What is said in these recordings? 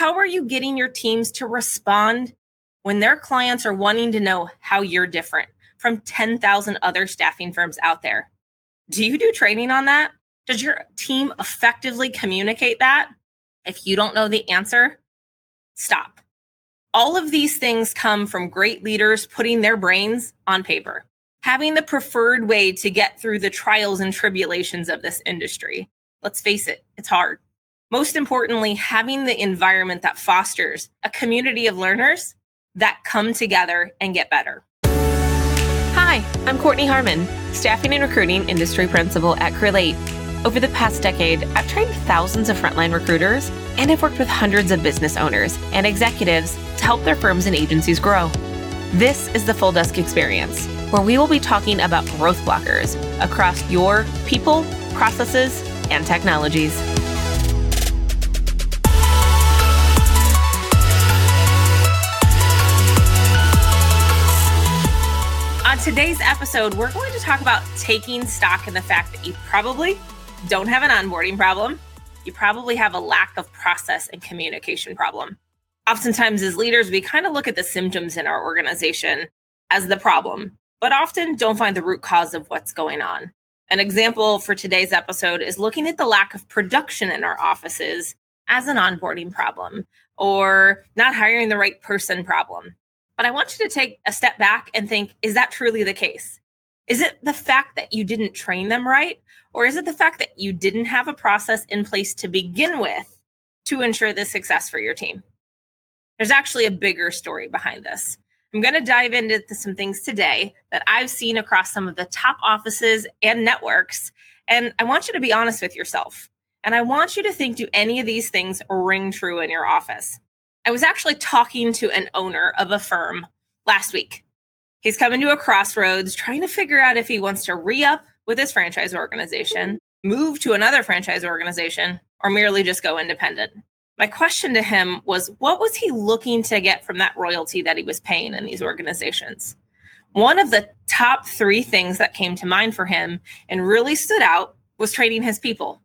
How are you getting your teams to respond when their clients are wanting to know how you're different from 10,000 other staffing firms out there? Do you do training on that? Does your team effectively communicate that? If you don't know the answer, stop. All of these things come from great leaders putting their brains on paper, having the preferred way to get through the trials and tribulations of this industry. Let's face it, it's hard. Most importantly, having the environment that fosters a community of learners that come together and get better. Hi, I'm Kortney Harmon, Staffing and Recruiting Industry Principal at Crelate. Over the past decade, I've trained thousands of frontline recruiters and I've worked with hundreds of business owners and executives to help their firms and agencies grow. This is the Full Desk Experience, where we will be talking about growth blockers across your people, processes, and technologies. Today's episode, we're going to talk about taking stock in the fact that you probably don't have an onboarding problem. You probably have a lack of process and communication problem. Oftentimes, as leaders, we kind of look at the symptoms in our organization as the problem, but often don't find the root cause of what's going on. An example for today's episode is looking at the lack of production in our offices as an onboarding problem or not hiring the right person problem. But I want you to take a step back and think is that truly the case? Is it the fact that you didn't train them right? Or is it the fact that you didn't have a process in place to begin with to ensure the success for your team? There's actually a bigger story behind this. I'm going to dive into some things today that I've seen across some of the top offices and networks. And I want you to be honest with yourself. And I want you to think do any of these things ring true in your office? I was actually talking to an owner of a firm last week. He's coming to a crossroads trying to figure out if he wants to re up with his franchise organization, move to another franchise organization, or merely just go independent. My question to him was what was he looking to get from that royalty that he was paying in these organizations? One of the top three things that came to mind for him and really stood out was training his people.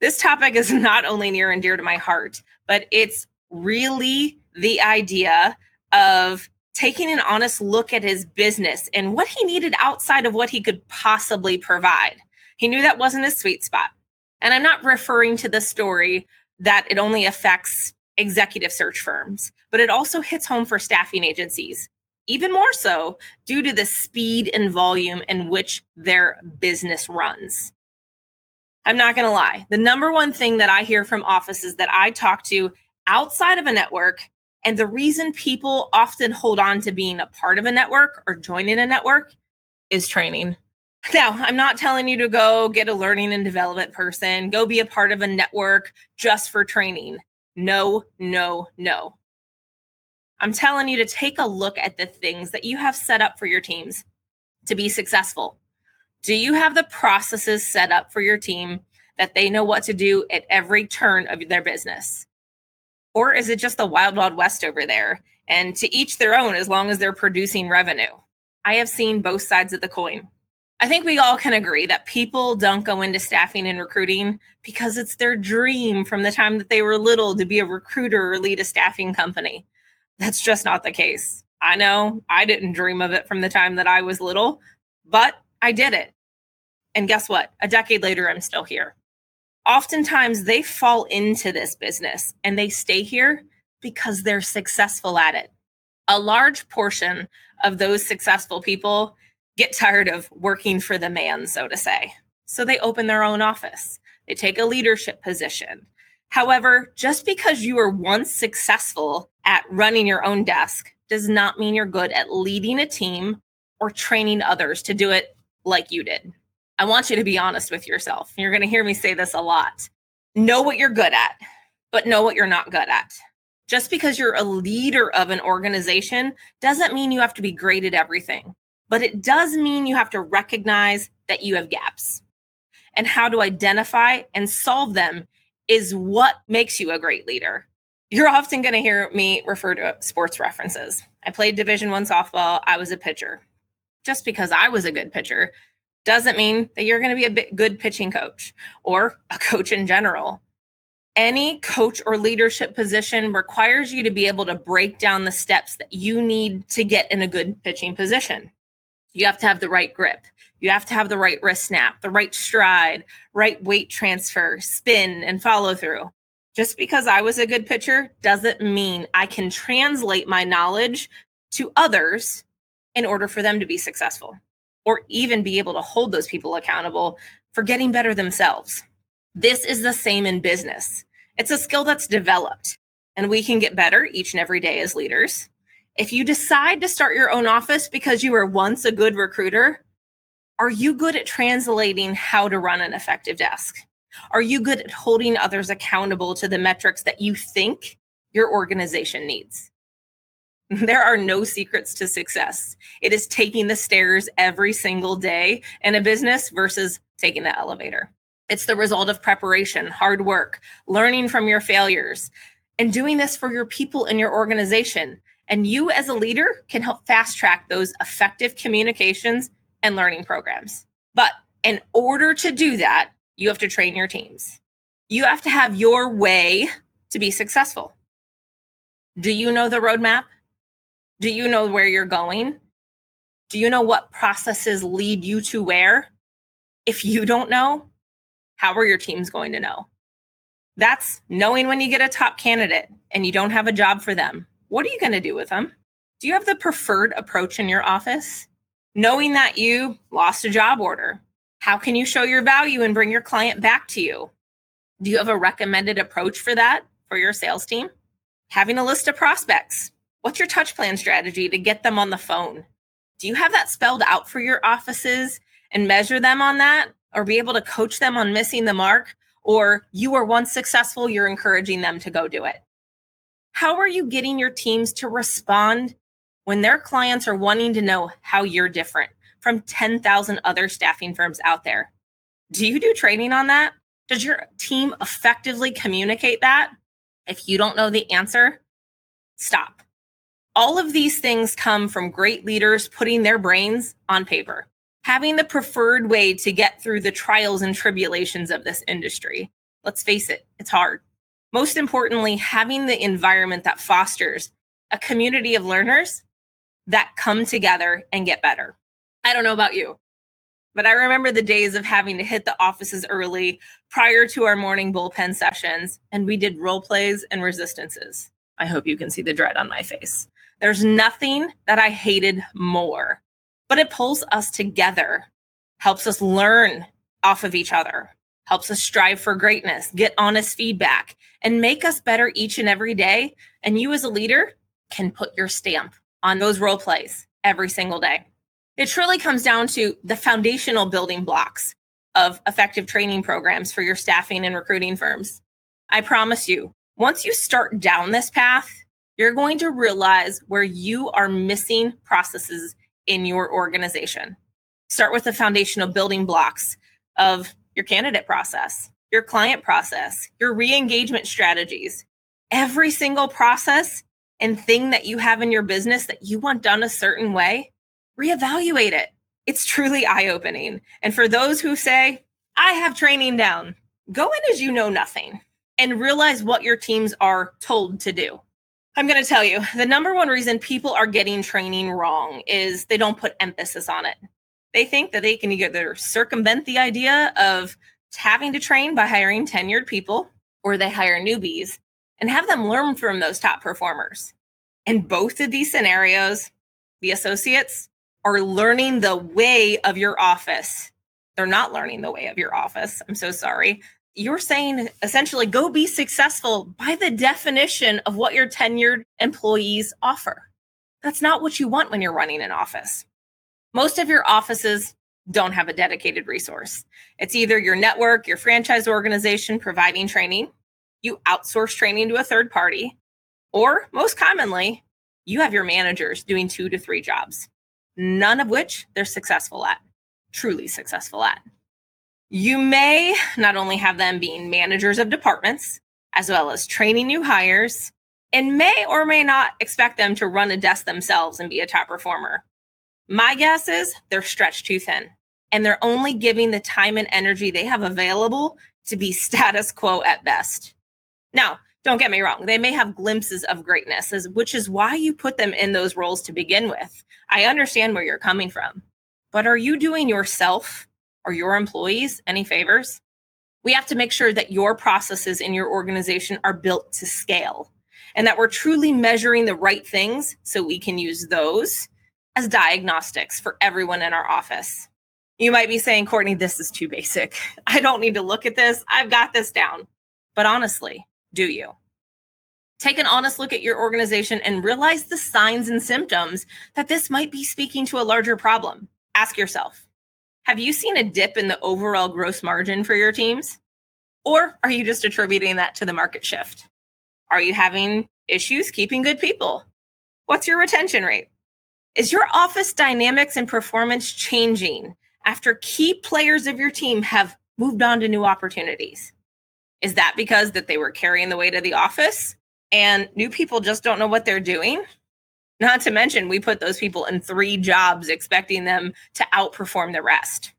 This topic is not only near and dear to my heart, but it's really the idea of taking an honest look at his business and what he needed outside of what he could possibly provide. He knew that wasn't his sweet spot. And I'm not referring to the story that it only affects executive search firms, but it also hits home for staffing agencies, even more so due to the speed and volume in which their business runs. I'm not going to lie. The number one thing that I hear from offices that I talk to outside of a network and the reason people often hold on to being a part of a network or joining a network is training. Now, I'm not telling you to go get a learning and development person, go be a part of a network just for training. No, no, no. I'm telling you to take a look at the things that you have set up for your teams to be successful. Do you have the processes set up for your team that they know what to do at every turn of their business? Or is it just the wild, wild west over there? And to each their own as long as they're producing revenue. I have seen both sides of the coin. I think we all can agree that people don't go into staffing and recruiting because it's their dream from the time that they were little to be a recruiter or lead a staffing company. That's just not the case. I know I didn't dream of it from the time that I was little, but I did it. And guess what? A decade later, I'm still here oftentimes they fall into this business and they stay here because they're successful at it. A large portion of those successful people get tired of working for the man, so to say. So they open their own office, they take a leadership position. However, just because you were once successful at running your own desk does not mean you're good at leading a team or training others to do it like you did. I want you to be honest with yourself. You're going to hear me say this a lot. Know what you're good at, but know what you're not good at. Just because you're a leader of an organization doesn't mean you have to be great at everything, but it does mean you have to recognize that you have gaps. And how to identify and solve them is what makes you a great leader. You're often going to hear me refer to sports references. I played Division 1 softball, I was a pitcher. Just because I was a good pitcher doesn't mean that you're going to be a good pitching coach or a coach in general. Any coach or leadership position requires you to be able to break down the steps that you need to get in a good pitching position. You have to have the right grip. You have to have the right wrist snap, the right stride, right weight transfer, spin, and follow through. Just because I was a good pitcher doesn't mean I can translate my knowledge to others in order for them to be successful or even be able to hold those people accountable for getting better themselves. This is the same in business. It's a skill that's developed, and we can get better each and every day as leaders. If you decide to start your own office because you were once a good recruiter, are you good at translating how to run an effective desk? Are you good at holding others accountable to the metrics that you think your organization needs? There are no secrets to success. It is taking the stairs every single day in a business versus taking the elevator. It's the result of preparation, hard work, learning from your failures, and doing this for your people in your organization. And you, as a leader, can help fast track those effective communications and learning programs. But in order to do that, you have to train your teams. You have to have your way to be successful. Do you know the roadmap? Do you know where you're going? Do you know what processes lead you to where? If you don't know, how are your teams going to know? That's knowing when you get a top candidate and you don't have a job for them. What are you going to do with them? Do you have the preferred approach in your office? Knowing that you lost a job order, how can you show your value and bring your client back to you? Do you have a recommended approach for that for your sales team? Having a list of prospects. What's your touch plan strategy to get them on the phone? Do you have that spelled out for your offices and measure them on that? or be able to coach them on missing the mark, or you were once successful, you're encouraging them to go do it. How are you getting your teams to respond when their clients are wanting to know how you're different from 10,000 other staffing firms out there? Do you do training on that? Does your team effectively communicate that? If you don't know the answer, stop. All of these things come from great leaders putting their brains on paper having the preferred way to get through the trials and tribulations of this industry. Let's face it, it's hard. Most importantly, having the environment that fosters a community of learners that come together and get better. I don't know about you, but I remember the days of having to hit the offices early prior to our morning bullpen sessions, and we did role plays and resistances. I hope you can see the dread on my face. There's nothing that I hated more but it pulls us together, helps us learn off of each other, helps us strive for greatness, get honest feedback, and make us better each and every day. And you, as a leader, can put your stamp on those role plays every single day. It truly comes down to the foundational building blocks of effective training programs for your staffing and recruiting firms. I promise you, once you start down this path, you're going to realize where you are missing processes in your organization. Start with the foundational building blocks of your candidate process, your client process, your re engagement strategies. Every single process and thing that you have in your business that you want done a certain way, reevaluate it. It's truly eye opening. And for those who say, I have training down, go in as you know nothing and realize what your teams are told to do. I'm going to tell you the number one reason people are getting training wrong is they don't put emphasis on it. They think that they can either circumvent the idea of having to train by hiring tenured people or they hire newbies and have them learn from those top performers. In both of these scenarios, the associates are learning the way of your office. They're not learning the way of your office. I'm so sorry you're saying essentially go be successful by the definition of what your tenured employees offer. That's not what you want when you're running an office. Most of your offices don't have a dedicated resource. It's either your network, your franchise organization providing training, you outsource training to a third party, or most commonly, you have your managers doing two to three jobs, none of which they're successful at, truly successful at. You may not only have them being managers of departments, as well as training new hires, and may or may not expect them to run a desk themselves and be a top performer. My guess is they're stretched too thin, and they're only giving the time and energy they have available to be status quo at best. Now, don't get me wrong, they may have glimpses of greatness, which is why you put them in those roles to begin with. I understand where you're coming from. But are you doing yourself or your employees any favors? We have to make sure that your processes in your organization are built to scale and that we're truly measuring the right things so we can use those as diagnostics for everyone in our office. You might be saying, Kortney, this is too basic. I don't need to look at this. I've got this down. But honestly, do you? Take an honest look at your organization and realize the signs and symptoms that this might be speaking to a larger problem. Ask yourself Have you seen a dip in the overall gross margin for your teams? Or are you just attributing that to the market shift? Are you having issues keeping good people? What's your retention rate? Is your office dynamics and performance changing after key players of your team have moved on to new opportunities? Is that because that they were carrying the weight of the office and new people just don't know what they're doing? Not to mention, we put those people in three jobs expecting them to outperform the rest.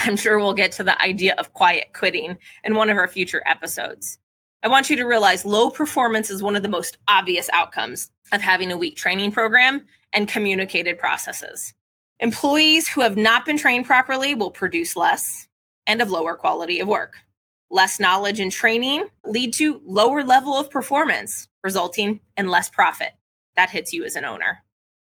I'm sure we'll get to the idea of quiet quitting in one of our future episodes. I want you to realize low performance is one of the most obvious outcomes of having a weak training program and communicated processes. Employees who have not been trained properly will produce less and of lower quality of work. Less knowledge and training lead to lower level of performance, resulting in less profit. That hits you as an owner.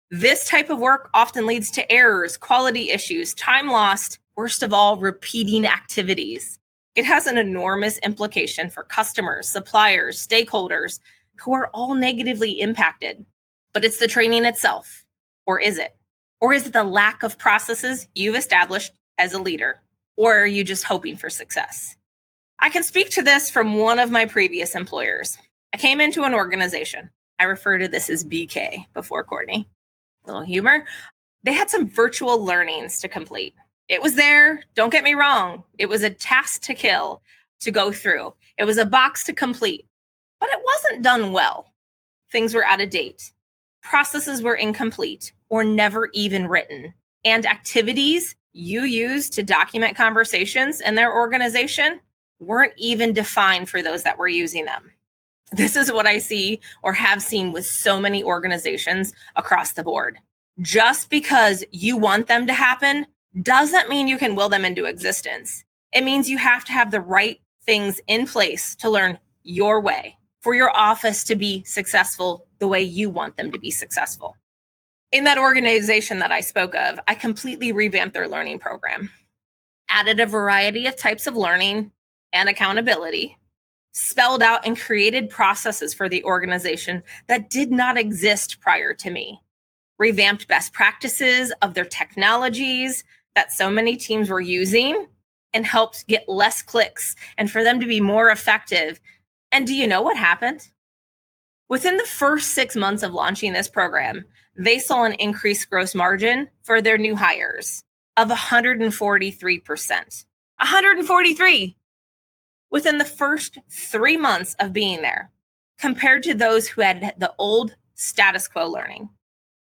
This type of work often leads to errors, quality issues, time lost, worst of all, repeating activities. It has an enormous implication for customers, suppliers, stakeholders who are all negatively impacted. But it's the training itself, or is it? Or is it the lack of processes you've established as a leader? Or are you just hoping for success? I can speak to this from one of my previous employers. I came into an organization. I refer to this as BK before Kortney. A little humor. They had some virtual learnings to complete. It was there. Don't get me wrong. It was a task to kill, to go through. It was a box to complete, but it wasn't done well. Things were out of date. Processes were incomplete or never even written. And activities you used to document conversations in their organization weren't even defined for those that were using them. This is what I see or have seen with so many organizations across the board. Just because you want them to happen doesn't mean you can will them into existence. It means you have to have the right things in place to learn your way for your office to be successful the way you want them to be successful. In that organization that I spoke of, I completely revamped their learning program, added a variety of types of learning and accountability, spelled out and created processes for the organization that did not exist prior to me, revamped best practices of their technologies, that so many teams were using and helped get less clicks and for them to be more effective. And do you know what happened? Within the first six months of launching this program, they saw an increased gross margin for their new hires of 143%. 143 within the first three months of being there compared to those who had the old status quo learning.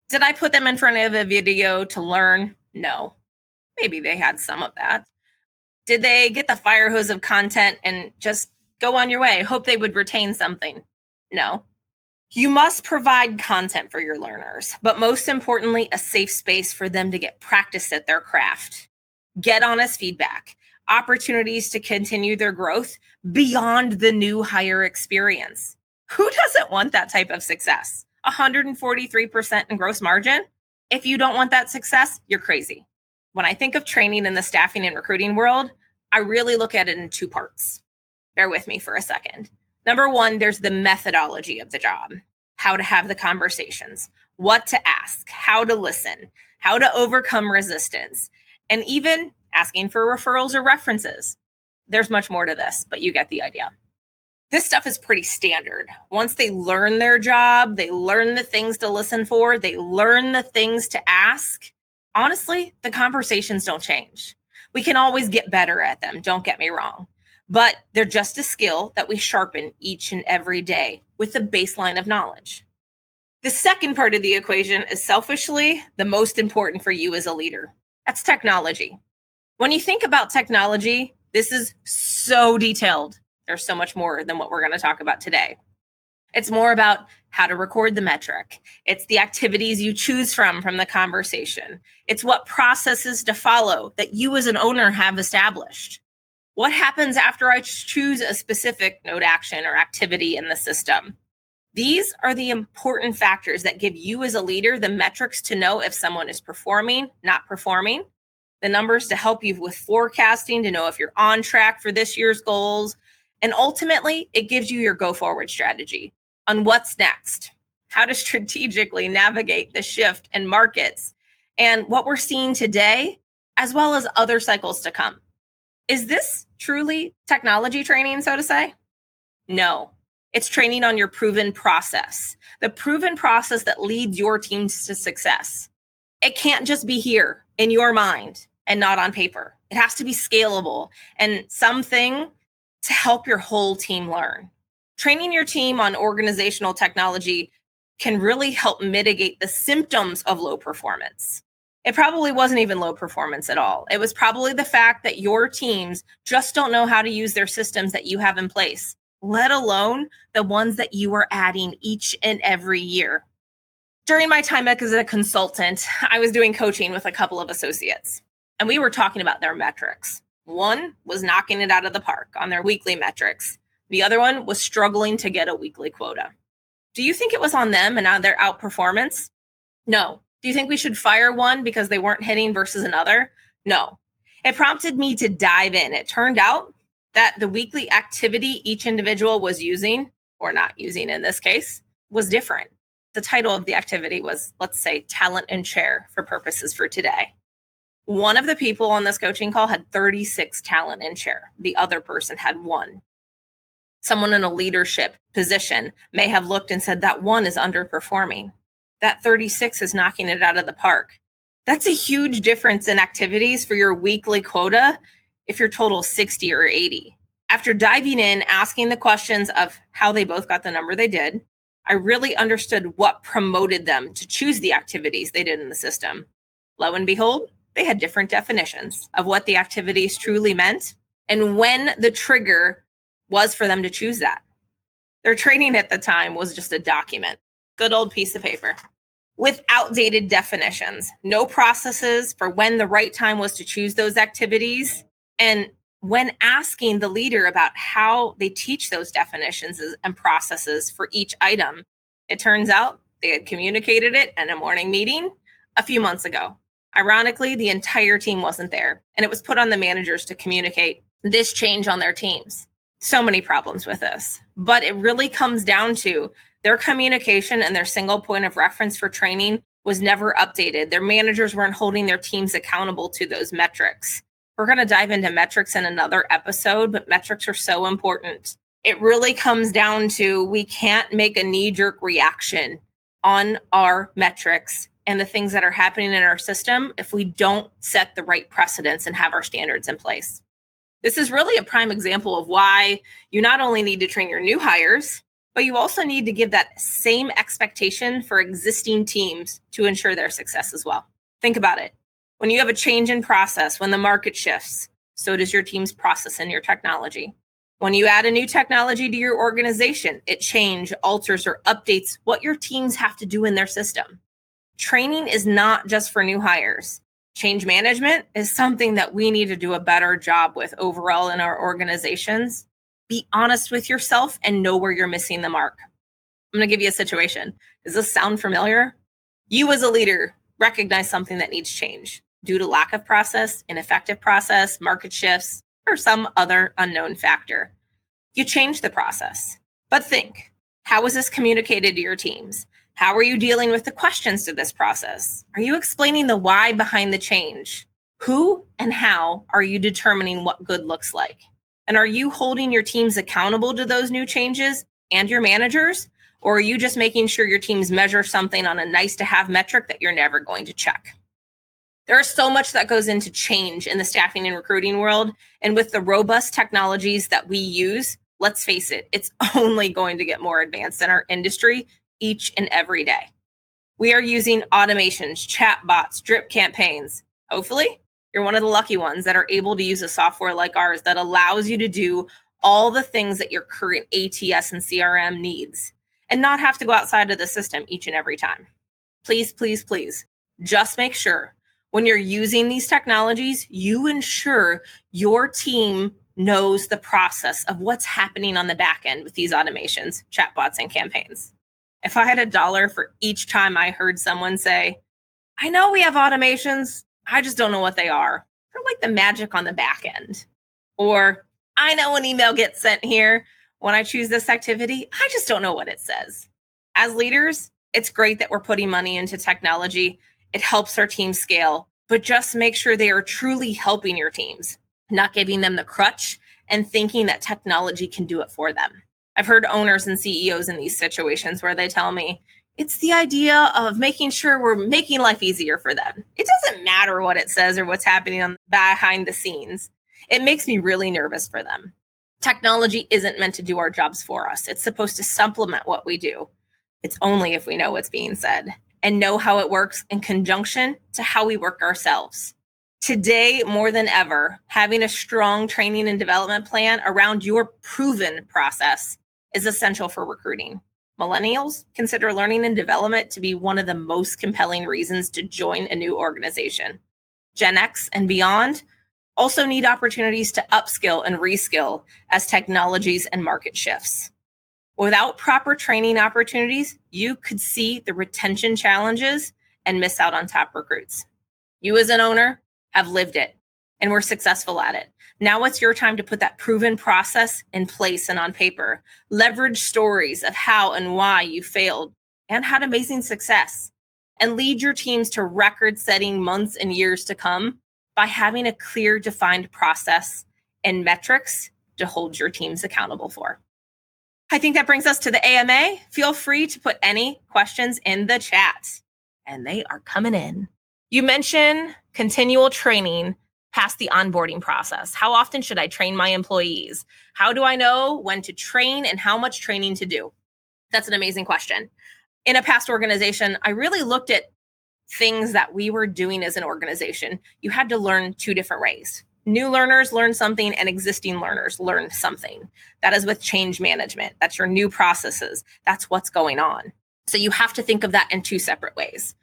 Did I put them in front of a video to learn? No. Maybe they had some of that. Did they get the fire hose of content and just go on your way? Hope they would retain something? No. You must provide content for your learners, but most importantly, a safe space for them to get practice at their craft. Get honest feedback, opportunities to continue their growth beyond the new hire experience. Who doesn't want that type of success? 143% in gross margin? If you don't want that success, you're crazy when I think of training in the staffing and recruiting world, I really look at it in two parts. Bear with me for a second. Number one, there's the methodology of the job, how to have the conversations, what to ask, how to listen, how to overcome resistance, and even asking for referrals or references. There's much more to this, but you get the idea. This stuff is pretty standard. Once they learn their job, they learn the things to listen for, they learn the things to ask, honestly, the conversations don't change. We can always get better at them, don't get me wrong, but they're just a skill that we sharpen each and every day with the baseline of knowledge. The second part of the equation is selfishly the most important for you as a leader. That's technology. When you think about technology, this is so detailed. There's so much more than what we're going to talk about today. It's more about how to record the metric. It's the activities you choose from from the conversation. It's what processes to follow that you as an owner have established. What happens after I choose a specific node action or activity in the system? These are the important factors that give you as a leader the metrics to know if someone is performing, not performing, the numbers to help you with forecasting to know if you're on track for this year's goals. And ultimately, it gives you your go forward strategy on what's next, how to strategically navigate the shift in markets and what we're seeing today, as well as other cycles to come. Is this truly technology training, so to say? No, it's training on your proven process, the proven process that leads your teams to success. It can't just be here in your mind and not on paper. It has to be scalable and something to help your whole team learn. Training your team on organizational technology can really help mitigate the symptoms of low performance. It probably wasn't even low performance at all. It was probably the fact that your teams just don't know how to use their systems that you have in place let alone the ones that you are adding each and every year. During my time as a consultant, I was doing coaching with a couple of associates, and we were talking about their metrics. One was knocking it out of the park on their weekly metrics, the other one was struggling to get a weekly quota. Do you think it was on them and on their outperformance? No. Do you think we should fire one because they weren't hitting versus another? No. It prompted me to dive in. It turned out that the weekly activity each individual was using, or not using in this case, was different. The title of the activity was, let's say, talent and share for purposes for today. One of the people on this coaching call had 36 talent and share, the other person had one. Someone in a leadership position may have looked and said, that one is underperforming. That 36 is knocking it out of the park. That's a huge difference in activities for your weekly quota if your total 60 or 80. After diving in, asking the questions of how they both got the number they did, I really understood what promoted them to choose the activities they did in the system. Lo and behold, they had different definitions of what the activities truly meant and when the trigger was for them to choose that. Their training at the time was just a document, good old piece of paper with outdated definitions, no processes for when the right time was to choose those activities, and when asking the leader about how they teach those definitions and processes for each item, it turns out they had communicated it in a morning meeting a few months ago. Ironically, the entire team wasn't there, and it was put on the managers to communicate this change on their teams. So many problems with this, but it really comes down to their communication and their single point of reference for training was never updated. Their managers weren't holding their teams accountable to those metrics. We're going to dive into metrics in another episode, but metrics are so important. It really comes down to we can't make a knee jerk reaction on our metrics and the things that are happening in our system if we don't set the right precedents and have our standards in place. This is really a prime example of why you not only need to train your new hires, but you also need to give that same expectation for existing teams to ensure their success as well. Think about it. When you have a change in process, when the market shifts, so does your team's process and your technology. When you add a new technology to your organization, it change, alters, or updates what your teams have to do in their system. Training is not just for new hires. Change management is something that we need to do a better job with overall in our organizations. Be honest with yourself and know where you're missing the mark. I'm going to give you a situation. Does this sound familiar? You, as a leader, recognize something that needs change due to lack of process, ineffective process, market shifts, or some other unknown factor. You change the process. But think how was this communicated to your teams? How are you dealing with the questions to this process? Are you explaining the why behind the change? Who and how are you determining what good looks like? And are you holding your teams accountable to those new changes and your managers? Or are you just making sure your teams measure something on a nice to have metric that you're never going to check? There is so much that goes into change in the staffing and recruiting world. And with the robust technologies that we use, let's face it, it's only going to get more advanced in our industry each and every day. We are using automations, chatbots, drip campaigns. Hopefully, you're one of the lucky ones that are able to use a software like ours that allows you to do all the things that your current ATS and CRM needs and not have to go outside of the system each and every time. Please, please, please just make sure when you're using these technologies, you ensure your team knows the process of what's happening on the back end with these automations, chatbots, and campaigns. If I had a dollar for each time I heard someone say, I know we have automations, I just don't know what they are. They're like the magic on the back end. Or I know an email gets sent here when I choose this activity, I just don't know what it says. As leaders, it's great that we're putting money into technology. It helps our team scale, but just make sure they are truly helping your teams, not giving them the crutch and thinking that technology can do it for them. I've heard owners and CEOs in these situations where they tell me, it's the idea of making sure we're making life easier for them. It doesn't matter what it says or what's happening on behind the scenes. It makes me really nervous for them. Technology isn't meant to do our jobs for us. It's supposed to supplement what we do. It's only if we know what's being said and know how it works in conjunction to how we work ourselves. Today, more than ever, having a strong training and development plan around your proven process is essential for recruiting. Millennials consider learning and development to be one of the most compelling reasons to join a new organization. Gen X and beyond also need opportunities to upskill and reskill as technologies and market shifts. Without proper training opportunities, you could see the retention challenges and miss out on top recruits. You, as an owner, have lived it and were successful at it. Now it's your time to put that proven process in place and on paper. Leverage stories of how and why you failed and had amazing success. And lead your teams to record setting months and years to come by having a clear, defined process and metrics to hold your teams accountable for. I think that brings us to the AMA. Feel free to put any questions in the chat, and they are coming in. You mentioned continual training past the onboarding process. How often should I train my employees? How do I know when to train and how much training to do? That's an amazing question. In a past organization, I really looked at things that we were doing as an organization, you had to learn two different ways. New learners learn something and existing learners learn something. That is with change management. That's your new processes. That's what's going on. So you have to think of that in two separate ways.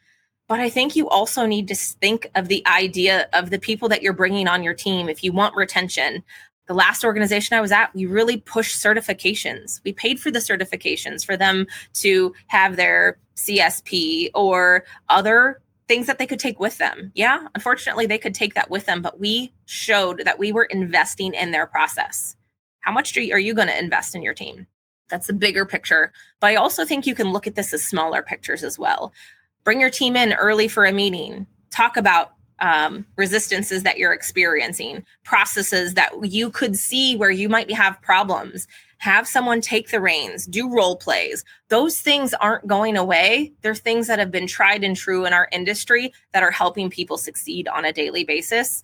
But I think you also need to think of the idea of the people that you're bringing on your team. If you want retention, the last organization I was at, we really pushed certifications. We paid for the certifications for them to have their CSP or other things that they could take with them. Yeah, unfortunately, they could take that with them, but we showed that we were investing in their process. How much you, are you going to invest in your team? That's the bigger picture. But I also think you can look at this as smaller pictures as well. Bring your team in early for a meeting, talk about um, resistances that you're experiencing, processes that you could see where you might have problems. Have someone take the reins, do role plays. Those things aren't going away. They're things that have been tried and true in our industry that are helping people succeed on a daily basis.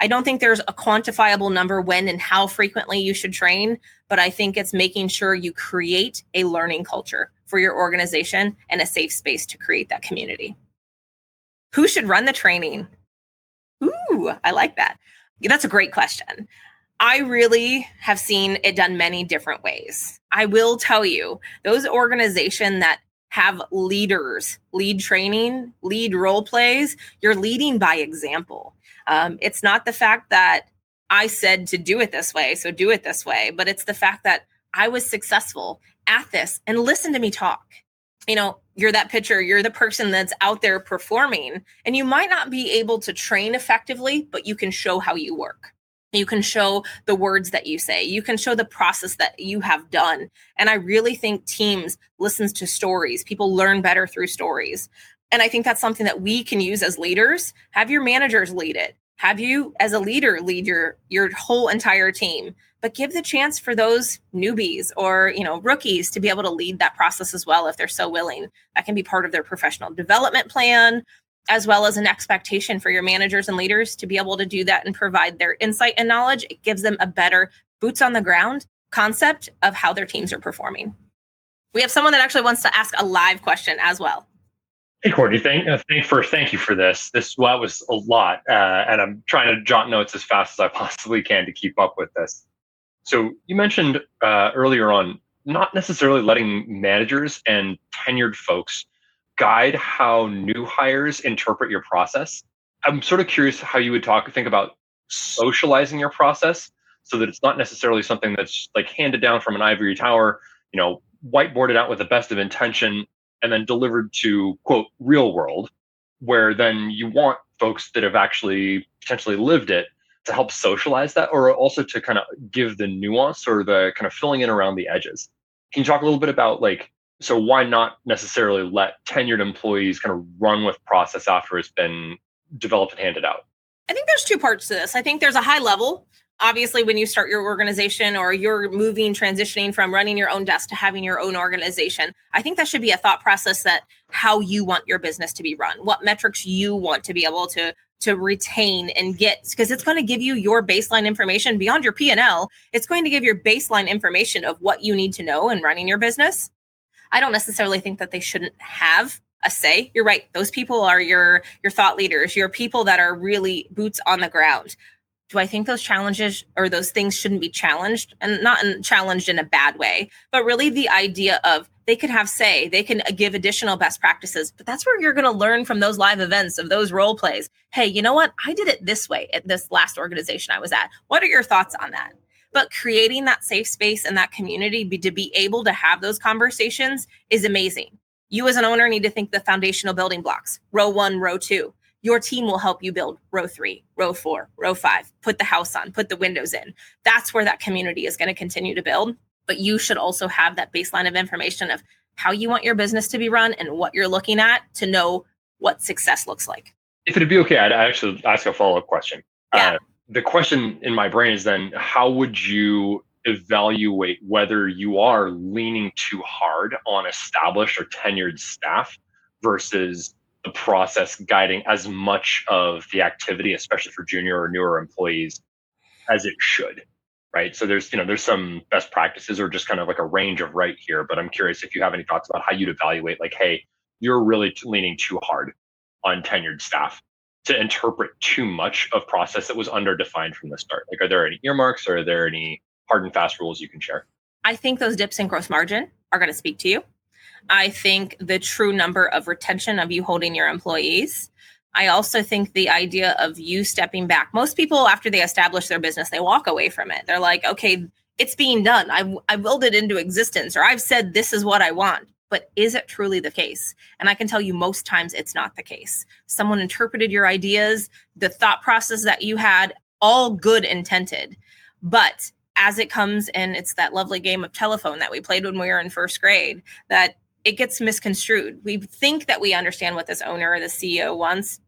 I don't think there's a quantifiable number when and how frequently you should train, but I think it's making sure you create a learning culture for your organization and a safe space to create that community. Who should run the training? Ooh, I like that. That's a great question. I really have seen it done many different ways. I will tell you, those organizations that have leaders, lead training, lead role plays, you're leading by example. Um, it's not the fact that I said to do it this way, so do it this way, but it's the fact that I was successful at this and listen to me talk. You know, you're that pitcher, you're the person that's out there performing, and you might not be able to train effectively, but you can show how you work. You can show the words that you say. You can show the process that you have done. And I really think teams listens to stories. People learn better through stories. And I think that's something that we can use as leaders. Have your managers lead it. Have you as a leader lead your your whole entire team but give the chance for those newbies or you know rookies to be able to lead that process as well if they're so willing that can be part of their professional development plan as well as an expectation for your managers and leaders to be able to do that and provide their insight and knowledge it gives them a better boots on the ground concept of how their teams are performing we have someone that actually wants to ask a live question as well Hey, Kortney. Thank, uh, thank first. Thank you for this. This well, was a lot, uh, and I'm trying to jot notes as fast as I possibly can to keep up with this. So you mentioned uh, earlier on not necessarily letting managers and tenured folks guide how new hires interpret your process. I'm sort of curious how you would talk think about socializing your process so that it's not necessarily something that's like handed down from an ivory tower, you know, whiteboarded out with the best of intention and then delivered to quote real world where then you want folks that have actually potentially lived it to help socialize that or also to kind of give the nuance or the kind of filling in around the edges. Can you talk a little bit about like so why not necessarily let tenured employees kind of run with process after it's been developed and handed out? I think there's two parts to this. I think there's a high level. Obviously, when you start your organization or you're moving, transitioning from running your own desk to having your own organization, I think that should be a thought process that how you want your business to be run, what metrics you want to be able to to retain and get because it's going to give you your baseline information beyond your P&L. It's going to give your baseline information of what you need to know in running your business. I don't necessarily think that they shouldn't have a say. You're right. Those people are your your thought leaders, your people that are really boots on the ground. Do I think those challenges or those things shouldn't be challenged and not in, challenged in a bad way, but really the idea of they can have say, they can uh, give additional best practices, but that's where you're going to learn from those live events of those role plays. Hey, you know what? I did it this way at this last organization I was at. What are your thoughts on that? But creating that safe space and that community be, to be able to have those conversations is amazing. You as an owner need to think the foundational building blocks, row one, row two. Your team will help you build row three, row four, row five, put the house on, put the windows in. That's where that community is going to continue to build but you should also have that baseline of information of how you want your business to be run and what you're looking at to know what success looks like. If it'd be okay, I'd actually ask a follow up question. Yeah. Uh, the question in my brain is then how would you evaluate whether you are leaning too hard on established or tenured staff versus the process guiding as much of the activity, especially for junior or newer employees, as it should? Right? So there's you know there's some best practices or just kind of like a range of right here. But I'm curious if you have any thoughts about how you'd evaluate like, hey, you're really leaning too hard on tenured staff to interpret too much of process that was underdefined from the start. Like, are there any earmarks or are there any hard and fast rules you can share? I think those dips in gross margin are going to speak to you. I think the true number of retention of you holding your employees I also think the idea of you stepping back. Most people, after they establish their business, they walk away from it. They're like, okay, it's being done. I I willed it into existence, or I've said this is what I want. But is it truly the case? And I can tell you most times it's not the case. Someone interpreted your ideas, the thought process that you had, all good intended. But as it comes and it's that lovely game of telephone that we played when we were in first grade that it gets misconstrued. We think that we understand what this owner or the CEO wants,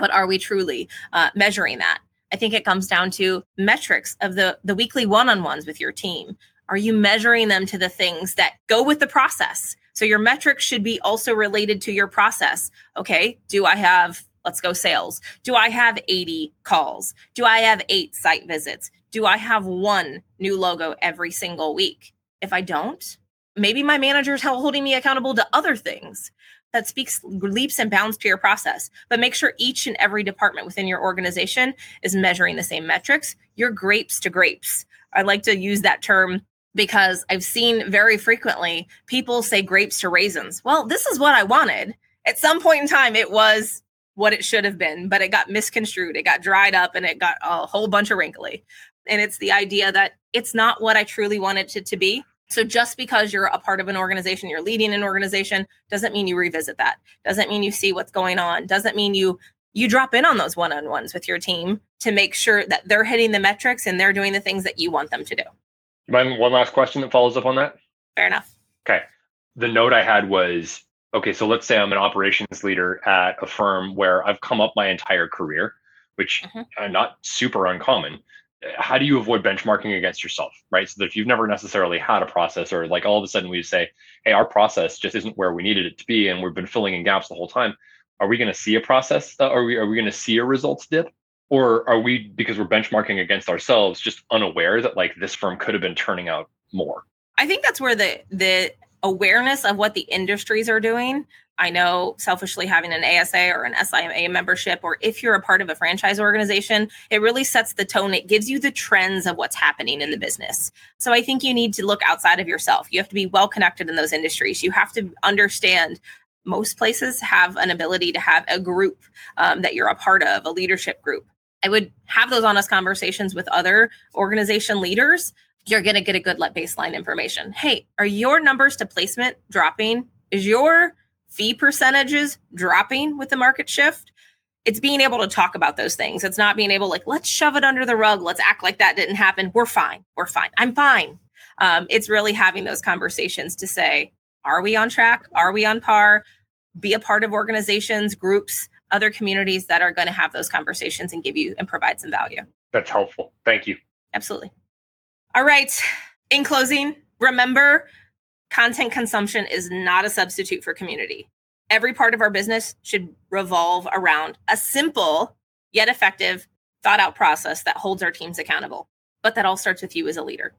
but are we truly uh, measuring that? I think it comes down to metrics of the the weekly one-on-ones with your team. Are you measuring them to the things that go with the process? So your metrics should be also related to your process. Okay, do I have let's go sales. Do I have 80 calls? Do I have 8 site visits? Do I have one new logo every single week? If I don't, maybe my manager is holding me accountable to other things that speaks leaps and bounds to your process. But make sure each and every department within your organization is measuring the same metrics. You're grapes to grapes. I like to use that term because i've seen very frequently people say grapes to raisins. Well this is what i wanted. At some point in time it was what it should have been but it got misconstrued. It got dried up and it got a whole bunch of wrinkly. And it's the idea that it's not what i truly wanted it to be so just because you're a part of an organization, you're leading an organization, doesn't mean you revisit that. Doesn't mean you see what's going on. Doesn't mean you you drop in on those one-on-ones with your team to make sure that they're hitting the metrics and they're doing the things that you want them to do. Mind one last question that follows up on that. Fair enough. Okay. The note I had was okay, so let's say I'm an operations leader at a firm where I've come up my entire career, which mm-hmm. are not super uncommon how do you avoid benchmarking against yourself right? So that if you've never necessarily had a process or like all of a sudden we say hey our process just isn't where we needed it to be and we've been filling in gaps the whole time are we going to see a process uh, are we are we going to see a results dip? Or are we because we're benchmarking against ourselves just unaware that like this firm could have been turning out more? I think that's where the the awareness of what the industries are doing. I know selfishly having an ASA or an SIMA membership, or if you're a part of a franchise organization, it really sets the tone. It gives you the trends of what's happening in the business. So I think you need to look outside of yourself. You have to be well connected in those industries. You have to understand most places have an ability to have a group um, that you're a part of, a leadership group. I would have those honest conversations with other organization leaders. You're going to get a good baseline information. Hey, are your numbers to placement dropping? Is your fee percentages dropping with the market shift? It's being able to talk about those things. It's not being able like, let's shove it under the rug. Let's act like that didn't happen. We're fine. We're fine. I'm fine. Um, it's really having those conversations to say, are we on track? Are we on par? Be a part of organizations, groups, other communities that are going to have those conversations and give you and provide some value. That's helpful. Thank you. Absolutely. All right. In closing, remember content consumption is not a substitute for community. Every part of our business should revolve around a simple yet effective, thought out process that holds our teams accountable. But that all starts with you as a leader.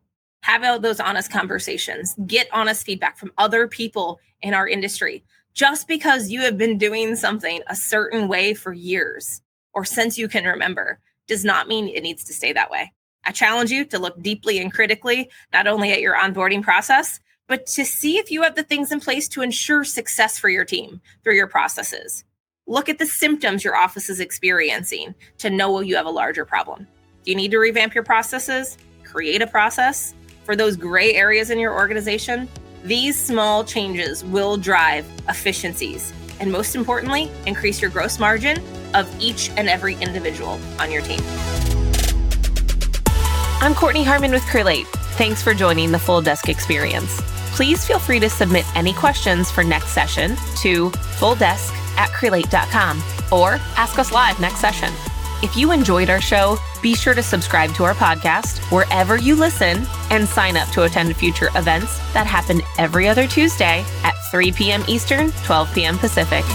Have those honest conversations, get honest feedback from other people in our industry just because you have been doing something a certain way for years or since you can remember does not mean it needs to stay that way. I challenge you to look deeply and critically, not only at your onboarding process, but to see if you have the things in place to ensure success for your team through your processes. Look at the symptoms your office is experiencing to know you have a larger problem. Do you need to revamp your processes? Create a process for those gray areas in your organization? These small changes will drive efficiencies and, most importantly, increase your gross margin of each and every individual on your team. I'm Kortney Harmon with Crelate. Thanks for joining the Full Desk Experience. Please feel free to submit any questions for next session to fulldesk at crelate.com or ask us live next session. If you enjoyed our show, be sure to subscribe to our podcast wherever you listen and sign up to attend future events that happen every other Tuesday at 3 p.m. Eastern, 12 p.m. Pacific.